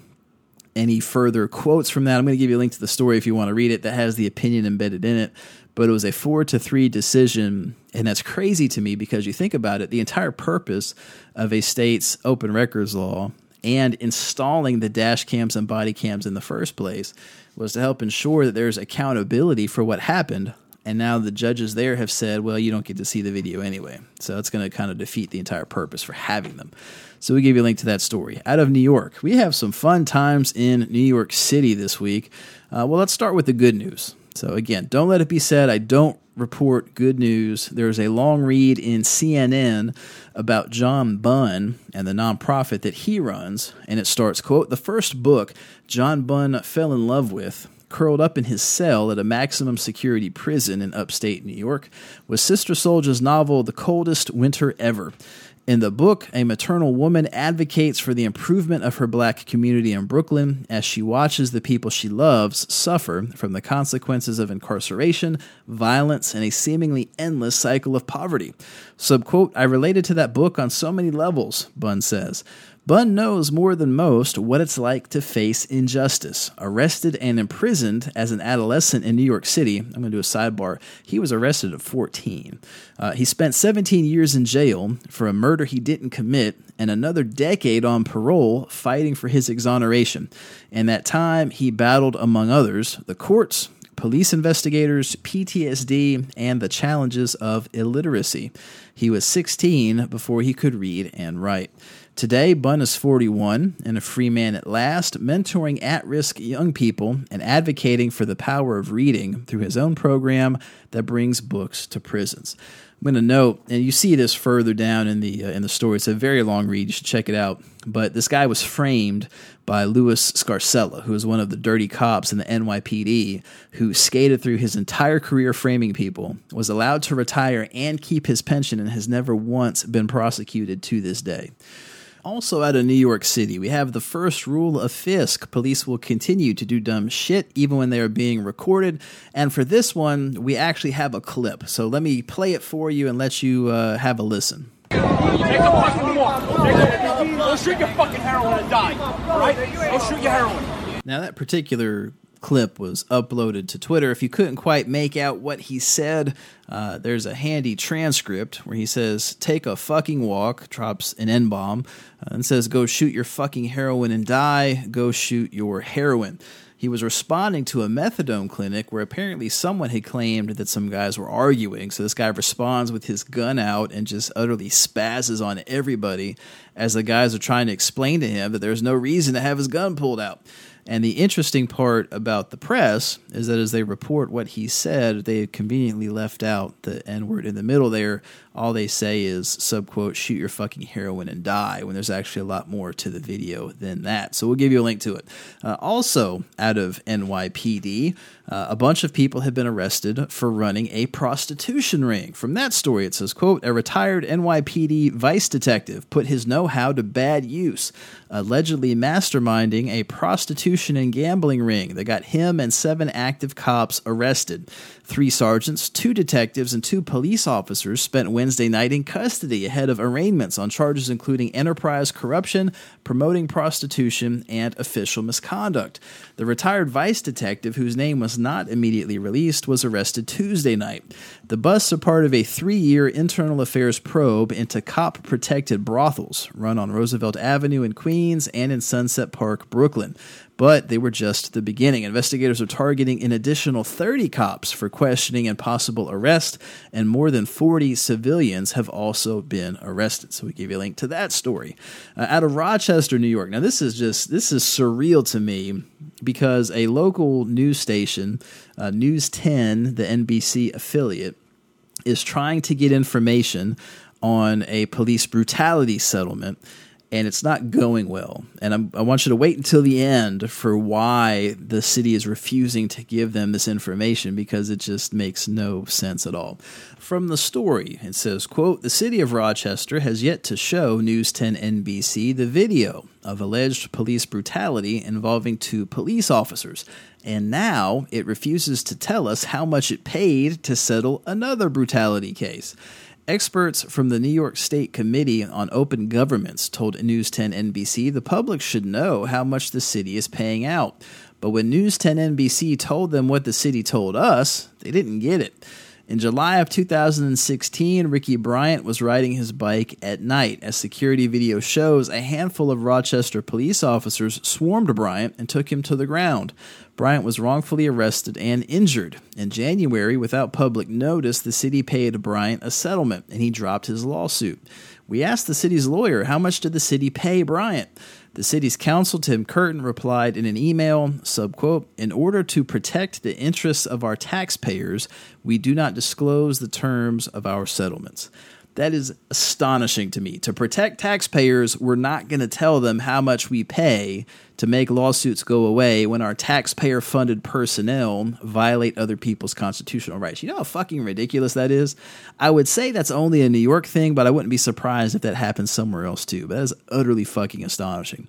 any further quotes from that. I'm going to give you a link to the story if you want to read it that has the opinion embedded in it. But it was a four to three decision. And that's crazy to me because you think about it, the entire purpose of a state's open records law and installing the dash cams and body cams in the first place was to help ensure that there's accountability for what happened. And now the judges there have said, well, you don't get to see the video anyway. So that's going to kind of defeat the entire purpose for having them. So we give you a link to that story. Out of New York, we have some fun times in New York City this week. Uh, well, let's start with the good news. So, again, don't let it be said I don't report good news. There's a long read in CNN about John Bunn and the nonprofit that he runs, and it starts, quote, the first book John Bunn fell in love with curled up in his cell at a maximum security prison in upstate New York was Sister Souljah's novel The Coldest Winter Ever. In the book, a maternal woman advocates for the improvement of her black community in Brooklyn as she watches the people she loves suffer from the consequences of incarceration, violence, and a seemingly endless cycle of poverty. Subquote, I related to that book on so many levels, Bunn says. Bunn knows more than most what it's like to face injustice. Arrested and imprisoned as an adolescent in New York City, I'm going to do a sidebar. He was arrested at 14. Uh, he spent 17 years in jail for a murder he didn't commit and another decade on parole fighting for his exoneration. In that time, he battled, among others, the courts, police investigators, PTSD, and the challenges of illiteracy. He was 16 before he could read and write. Today, Bunn is 41 and a free man at last, mentoring at risk young people and advocating for the power of reading through his own program that brings books to prisons. I'm going to note, and you see this further down in the uh, in the story. It's a very long read. You should check it out. But this guy was framed by Louis Scarcella, who was one of the dirty cops in the NYPD, who skated through his entire career framing people, was allowed to retire and keep his pension, and has never once been prosecuted to this day. Also out of New York City, we have the first rule of Fisk. Police will continue to do dumb shit even when they are being recorded. And for this one, we actually have a clip. So let me play it for you and let you uh, have a listen. Take a fucking walk. Go shoot your fucking heroin and die. Right? Go shoot your heroin. Now, that particular clip was uploaded to Twitter. If you couldn't quite make out what he said, uh, there's a handy transcript where he says, Take a fucking walk, drops an N bomb, uh, and says, Go shoot your fucking heroin and die, go shoot your heroin. He was responding to a methadone clinic where apparently someone had claimed that some guys were arguing. So this guy responds with his gun out and just utterly spazzes on everybody as the guys are trying to explain to him that there's no reason to have his gun pulled out. And the interesting part about the press is that as they report what he said, they conveniently left out the N word in the middle there. All they say is, subquote, shoot your fucking heroin and die, when there's actually a lot more to the video than that. So we'll give you a link to it. Uh, also, out of NYPD, uh, a bunch of people have been arrested for running a prostitution ring. From that story, it says, quote, a retired NYPD vice detective put his know-how to bad use, allegedly masterminding a prostitution and gambling ring that got him and seven active cops arrested. Three sergeants, two detectives, and two police officers spent Wednesday night in custody ahead of arraignments on charges including enterprise corruption, promoting prostitution, and official misconduct. The retired vice detective, whose name was not immediately released, was arrested Tuesday night. The busts are part of a three year internal affairs probe into cop protected brothels run on Roosevelt Avenue in Queens and in Sunset Park, Brooklyn but they were just the beginning. Investigators are targeting an additional 30 cops for questioning and possible arrest, and more than 40 civilians have also been arrested. So we give you a link to that story. Uh, out of Rochester, New York. Now this is just this is surreal to me because a local news station, uh, News 10, the NBC affiliate, is trying to get information on a police brutality settlement and it's not going well. And I'm, i want you to wait until the end for why the city is refusing to give them this information because it just makes no sense at all. From the story, it says, quote, "The city of Rochester has yet to show News 10 NBC the video of alleged police brutality involving two police officers." And now it refuses to tell us how much it paid to settle another brutality case. Experts from the New York State Committee on Open Governments told News 10 NBC the public should know how much the city is paying out. But when News 10 NBC told them what the city told us, they didn't get it. In July of 2016, Ricky Bryant was riding his bike at night. As security video shows, a handful of Rochester police officers swarmed Bryant and took him to the ground. Bryant was wrongfully arrested and injured. In January, without public notice, the city paid Bryant a settlement and he dropped his lawsuit. We asked the city's lawyer how much did the city pay Bryant? The city's counsel, Tim Curtin, replied in an email, subquote, In order to protect the interests of our taxpayers, we do not disclose the terms of our settlements. That is astonishing to me. To protect taxpayers, we're not going to tell them how much we pay to make lawsuits go away when our taxpayer funded personnel violate other people's constitutional rights. You know how fucking ridiculous that is? I would say that's only a New York thing, but I wouldn't be surprised if that happens somewhere else too. But that is utterly fucking astonishing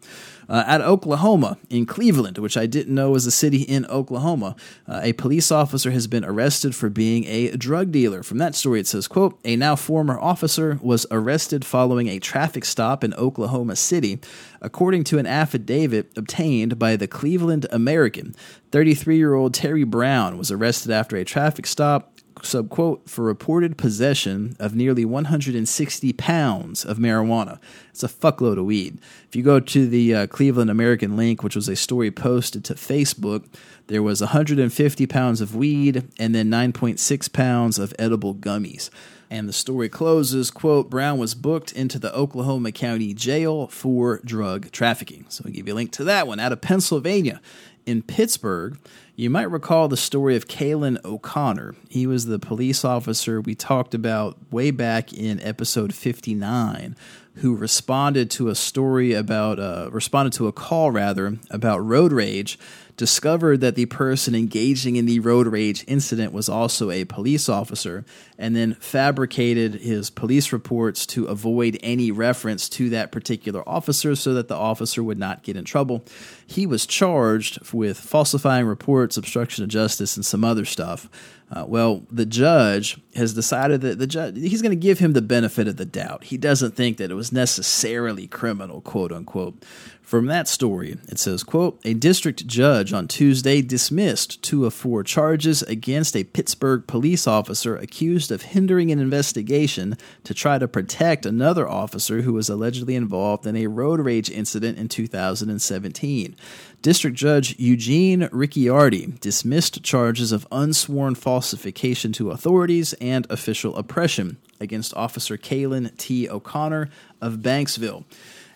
uh, at Oklahoma in Cleveland, which I didn't know was a city in Oklahoma. Uh, a police officer has been arrested for being a drug dealer. From that story, it says, quote, a now former officer was arrested following a traffic stop in Oklahoma City, according to an affidavit obtained by the Cleveland American. 33 year old Terry Brown was arrested after a traffic stop for reported possession of nearly 160 pounds of marijuana. It's a fuckload of weed. If you go to the uh, Cleveland American link, which was a story posted to Facebook, there was 150 pounds of weed and then 9.6 pounds of edible gummies. And the story closes, quote, Brown was booked into the Oklahoma County Jail for drug trafficking. So I'll give you a link to that one out of Pennsylvania. In Pittsburgh, you might recall the story of Kalen O'Connor. He was the police officer we talked about way back in episode 59 who responded to a story about uh, responded to a call rather about road rage discovered that the person engaging in the road rage incident was also a police officer, and then fabricated his police reports to avoid any reference to that particular officer so that the officer would not get in trouble. He was charged with falsifying reports, obstruction of justice, and some other stuff. Uh, well, the judge has decided that the judge he's going to give him the benefit of the doubt. He doesn't think that it was necessarily criminal, quote unquote. From that story, it says, quote, a district judge on Tuesday dismissed two of four charges against a Pittsburgh police officer accused of hindering an investigation to try to protect another officer who was allegedly involved in a road rage incident in 2017. District Judge Eugene Ricciardi dismissed charges of unsworn falsification to authorities and official oppression against Officer Kalen T. O'Connor of Banksville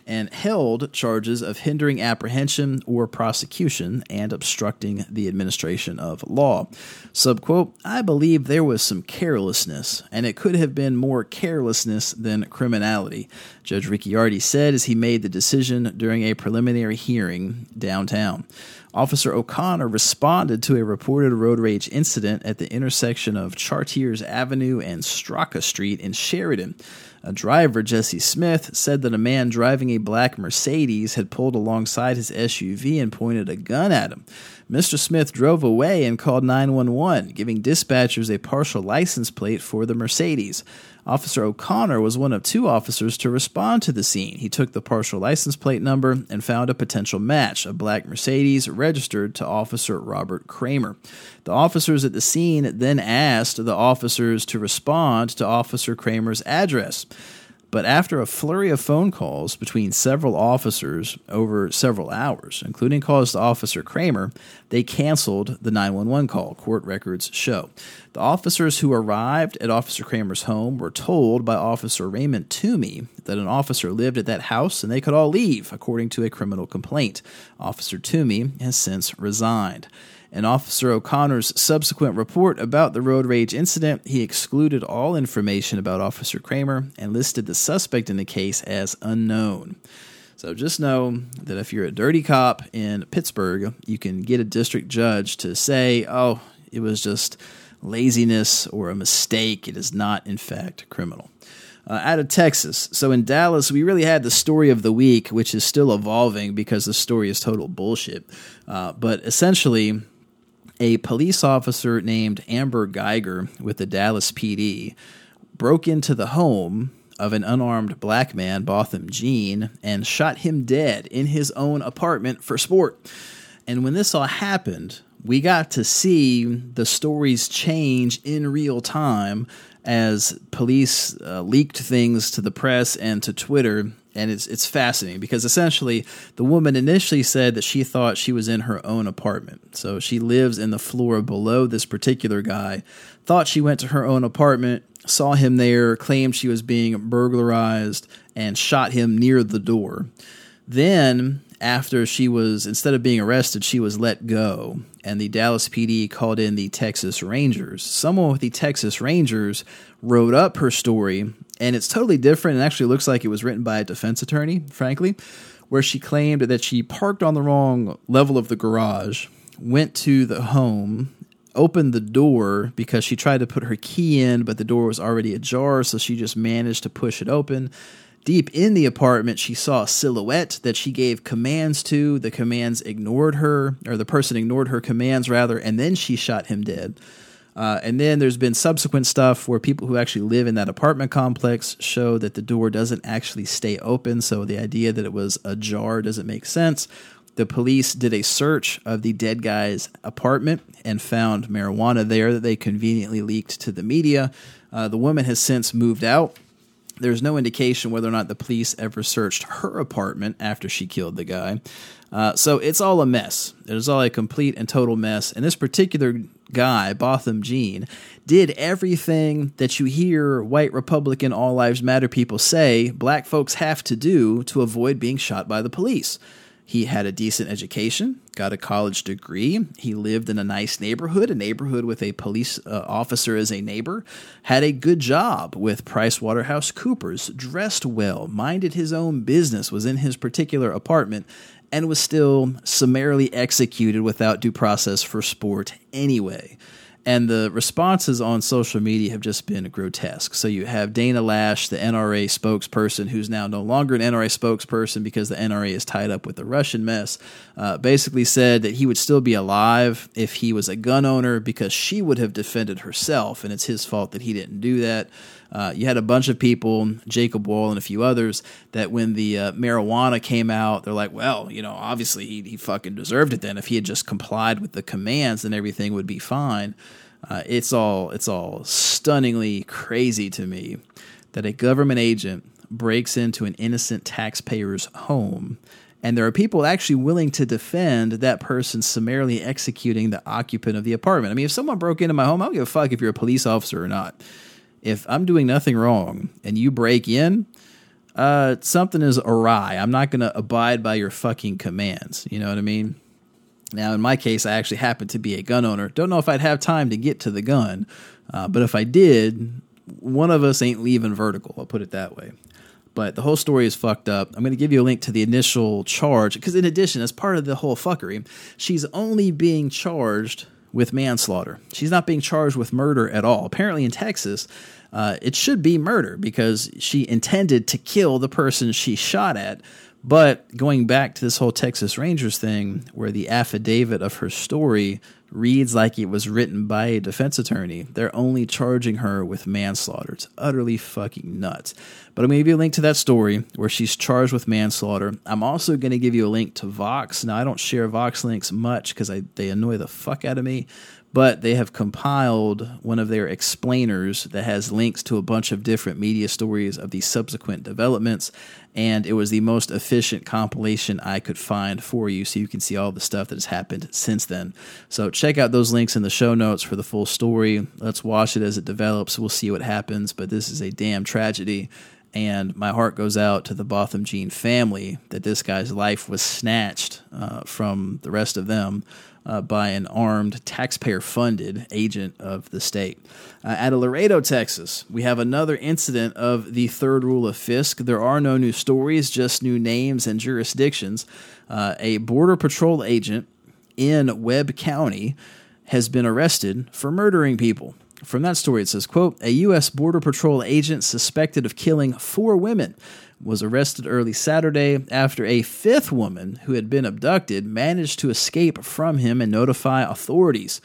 and held charges of hindering apprehension or prosecution and obstructing the administration of law. Subquote, I believe there was some carelessness, and it could have been more carelessness than criminality, Judge Ricciardi said as he made the decision during a preliminary hearing downtown. Officer O'Connor responded to a reported road rage incident at the intersection of Chartiers Avenue and Straka Street in Sheraden. A driver, Jesse Smith, said that a man driving a black Mercedes had pulled alongside his SUV and pointed a gun at him. Mr. Smith drove away and called 911, giving dispatchers a partial license plate for the Mercedes. Officer O'Connor was one of two officers to respond to the scene. He took the partial license plate number and found a potential match, a black Mercedes registered to Officer Robert Kramer. The officers at the scene then asked the officers to respond to Officer Kramer's address. But after a flurry of phone calls between several officers over several hours, including calls to Officer Kramer, they canceled the 911 call, court records show. The officers who arrived at Officer Kramer's home were told by Officer Raymond Toomey that an officer lived at that house and they could all leave, according to a criminal complaint. Officer Toomey has since resigned. In Officer O'Connor's subsequent report about the road rage incident, he excluded all information about Officer Kramer and listed the suspect in the case as unknown. So just know that if you're a dirty cop in Pittsburgh, you can get a district judge to say, oh, it was just laziness or a mistake. It is not, in fact, criminal. Uh, out of Texas. So in Dallas, we really had the story of the week, which is still evolving because the story is total bullshit. Uh, but essentially, a police officer named Amber Geiger with the Dallas PD broke into the home of an unarmed black man, Botham Jean, and shot him dead in his own apartment for sport. And when this all happened, we got to see the stories change in real time as police uh, leaked things to the press and to Twitter and it's it's fascinating because essentially the woman initially said that she thought she was in her own apartment. So she lives in the floor below this particular guy. Thought she went to her own apartment, saw him there, claimed she was being burglarized and shot him near the door. Then after she was instead of being arrested, she was let go and the Dallas PD called in the Texas Rangers. Someone with the Texas Rangers wrote up her story and it's totally different and actually looks like it was written by a defense attorney, frankly, where she claimed that she parked on the wrong level of the garage, went to the home, opened the door because she tried to put her key in, but the door was already ajar, so she just managed to push it open. Deep in the apartment, she saw a silhouette that she gave commands to. The commands ignored her, or the person ignored her commands, rather, and then she shot him dead. Uh, and then there's been subsequent stuff where people who actually live in that apartment complex show that the door doesn't actually stay open. So the idea that it was ajar doesn't make sense. The police did a search of the dead guy's apartment and found marijuana there that they conveniently leaked to the media. Uh, the woman has since moved out. There's no indication whether or not the police ever searched her apartment after she killed the guy. Uh, so it's all a mess. It is all a complete and total mess. And this particular guy, Botham Jean, did everything that you hear white Republican All Lives Matter people say black folks have to do to avoid being shot by the police. He had a decent education, got a college degree. He lived in a nice neighborhood, a neighborhood with a police uh, officer as a neighbor, had a good job with PricewaterhouseCoopers, dressed well, minded his own business, was in his particular apartment, and was still summarily executed without due process for sport anyway. And the responses on social media have just been grotesque. So you have Dana Loesch, the NRA spokesperson, who's now no longer an NRA spokesperson because the NRA is tied up with the Russian mess, uh, basically said that he would still be alive if he was a gun owner because she would have defended herself, and it's his fault that he didn't do that. Uh, you had a bunch of people, Jacob Wohl and a few others, that when the uh, marijuana came out, they're like, well, you know, obviously he, he fucking deserved it then. If he had just complied with the commands, then everything would be fine. Uh, it's all it's all stunningly crazy to me that a government agent breaks into an innocent taxpayer's home and there are people actually willing to defend that person summarily executing the occupant of the apartment. I mean, if someone broke into my home, I don't give a fuck if you're a police officer or not if I'm doing nothing wrong and you break in, uh, something is awry. I'm not going to abide by your fucking commands. You know what I mean? Now, in my case, I actually happen to be a gun owner. Don't know if I'd have time to get to the gun, uh, but if I did, one of us ain't leaving vertical. I'll put it that way. But the whole story is fucked up. I'm going to give you a link to the initial charge because, in addition, as part of the whole fuckery, she's only being charged with manslaughter. She's not being charged with murder at all. Apparently, in Texas, uh, it should be murder because she intended to kill the person she shot at. But going back to this whole Texas Rangers thing, where the affidavit of her story reads like it was written by a defense attorney, they're only charging her with manslaughter. It's utterly fucking nuts. But I'm going to give you a link to that story where she's charged with manslaughter. I'm also going to give you a link to Vox. Now, I don't share Vox links much because they annoy the fuck out of me, but they have compiled one of their explainers that has links to a bunch of different media stories of the subsequent developments. And it was the most efficient compilation I could find for you so you can see all the stuff that has happened since then. So check out those links in the show notes for the full story. Let's watch it as it develops. We'll see what happens, but this is a damn tragedy. And my heart goes out to the Botham Jean family that this guy's life was snatched uh, from the rest of them uh, by an armed, taxpayer funded agent of the state. Uh, of Laredo, Texas, we have another incident of the third rule of Fisk. There are no new stories, just new names and jurisdictions. Uh, a Border Patrol agent in Webb County has been arrested for murdering people. From that story, it says, quote, a U.S. Border Patrol agent suspected of killing four women was arrested early Saturday after a fifth woman who had been abducted managed to escape from him and notify authorities.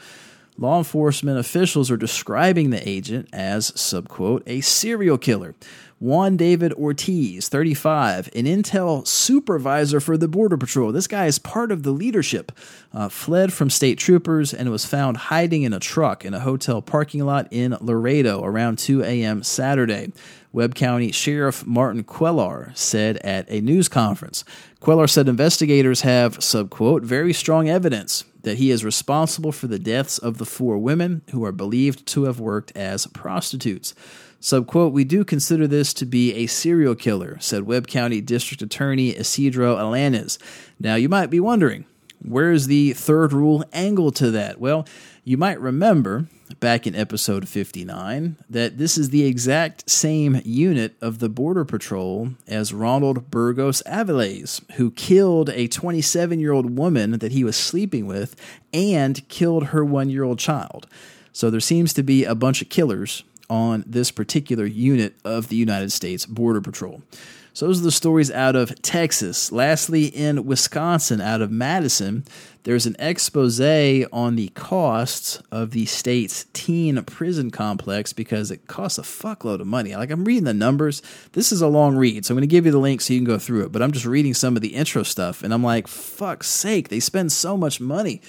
Law enforcement officials are describing the agent as, subquote, a serial killer. Juan David Ortiz, 35, an intel supervisor for the Border Patrol. This guy is part of the leadership. Uh, fled from state troopers and was found hiding in a truck in a hotel parking lot in Laredo around 2 a.m. Saturday. Webb County Sheriff Martin Cuellar said at a news conference. Cuellar said investigators have, subquote, very strong evidence that he is responsible for the deaths of the four women who are believed to have worked as prostitutes. Subquote, we do consider this to be a serial killer, said Webb County District Attorney Isidro Alaniz. Now, you might be wondering, where's the third rule angle to that? Well, you might remember back in episode 59 that this is the exact same unit of the Border Patrol as Ronald Burgos Aviles, who killed a 27 year old woman that he was sleeping with and killed her one year old child. So there seems to be a bunch of killers on this particular unit of the United States Border Patrol. So those are the stories out of Texas. Lastly, in Wisconsin, out of Madison, there's an expose on the costs of the state's teen prison complex because it costs a fuckload of money. Like I'm reading the numbers. This is a long read, so I'm going to give you the link so you can go through it. But I'm just reading some of the intro stuff, and I'm like, fuck's sake, they spend so much money.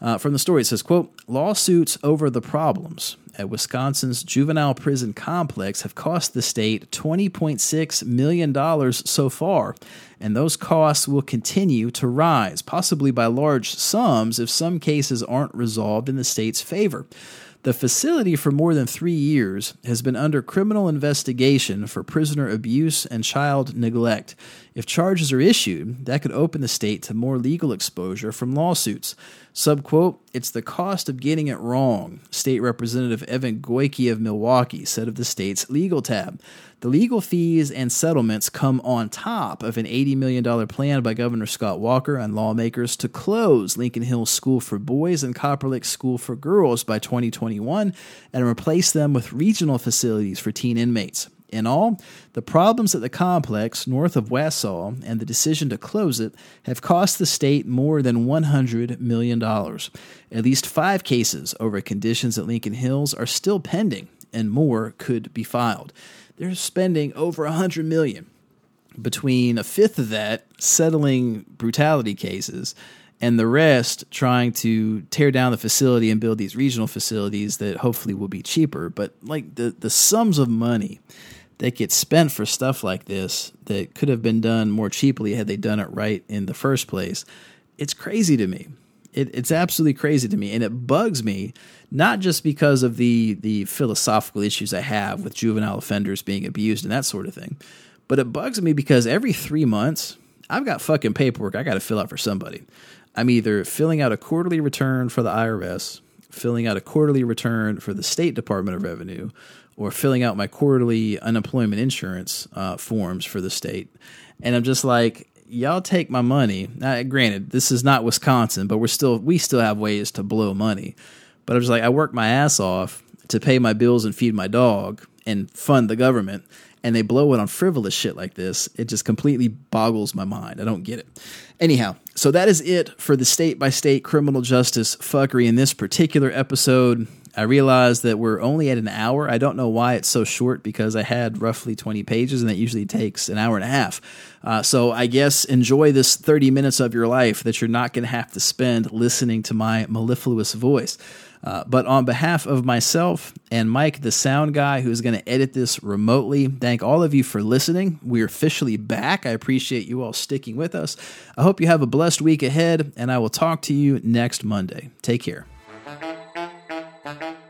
Uh, from the story, it says, quote, lawsuits over the problems at Wisconsin's juvenile prison complex have cost the state $20.6 million so far, and those costs will continue to rise, possibly by large sums if some cases aren't resolved in the state's favor. The facility for more than three years has been under criminal investigation for prisoner abuse and child neglect. If charges are issued, that could open the state to more legal exposure from lawsuits. Subquote, it's the cost of getting it wrong, State Representative Evan Goyke of Milwaukee said of the state's legal tab. The legal fees and settlements come on top of an $80 million plan by Governor Scott Walker and lawmakers to close Lincoln Hills School for Boys and Copper Lake School for Girls by 2021 and replace them with regional facilities for teen inmates. In all, the problems at the complex north of Wausau and the decision to close it have cost the state more than $100 million. At least five cases over conditions at Lincoln Hills are still pending, and more could be filed. They're spending over 100 million between a fifth of that settling brutality cases and the rest trying to tear down the facility and build these regional facilities that hopefully will be cheaper. But like the, the sums of money that get spent for stuff like this that could have been done more cheaply had they done it right in the first place. It's crazy to me. It, it's absolutely crazy to me, and it bugs me not just because of the the philosophical issues I have with juvenile offenders being abused and that sort of thing, but it bugs me because every three months I've got fucking paperwork I got to fill out for somebody. I'm either filling out a quarterly return for the IRS, filling out a quarterly return for the State Department of Revenue, or filling out my quarterly unemployment insurance uh, forms for the state. And I'm just like, y'all take my money. Now, granted, this is not Wisconsin, but we're still we still have ways to blow money. But I'm just like, I work my ass off to pay my bills and feed my dog and fund the government, and they blow it on frivolous shit like this. It just completely boggles my mind. I don't get it. Anyhow, so that is it for the state by state criminal justice fuckery in this particular episode. I realized that we're only at an hour. I don't know why it's so short because I had roughly 20 pages and that usually takes an hour and a half. Uh, so I guess enjoy this 30 minutes of your life that you're not going to have to spend listening to my mellifluous voice. Uh, but on behalf of myself and Mike, the sound guy who's going to edit this remotely, thank all of you for listening. We're officially back. I appreciate you all sticking with us. I hope you have a blessed week ahead, and I will talk to you next Monday. Take care. Thank you.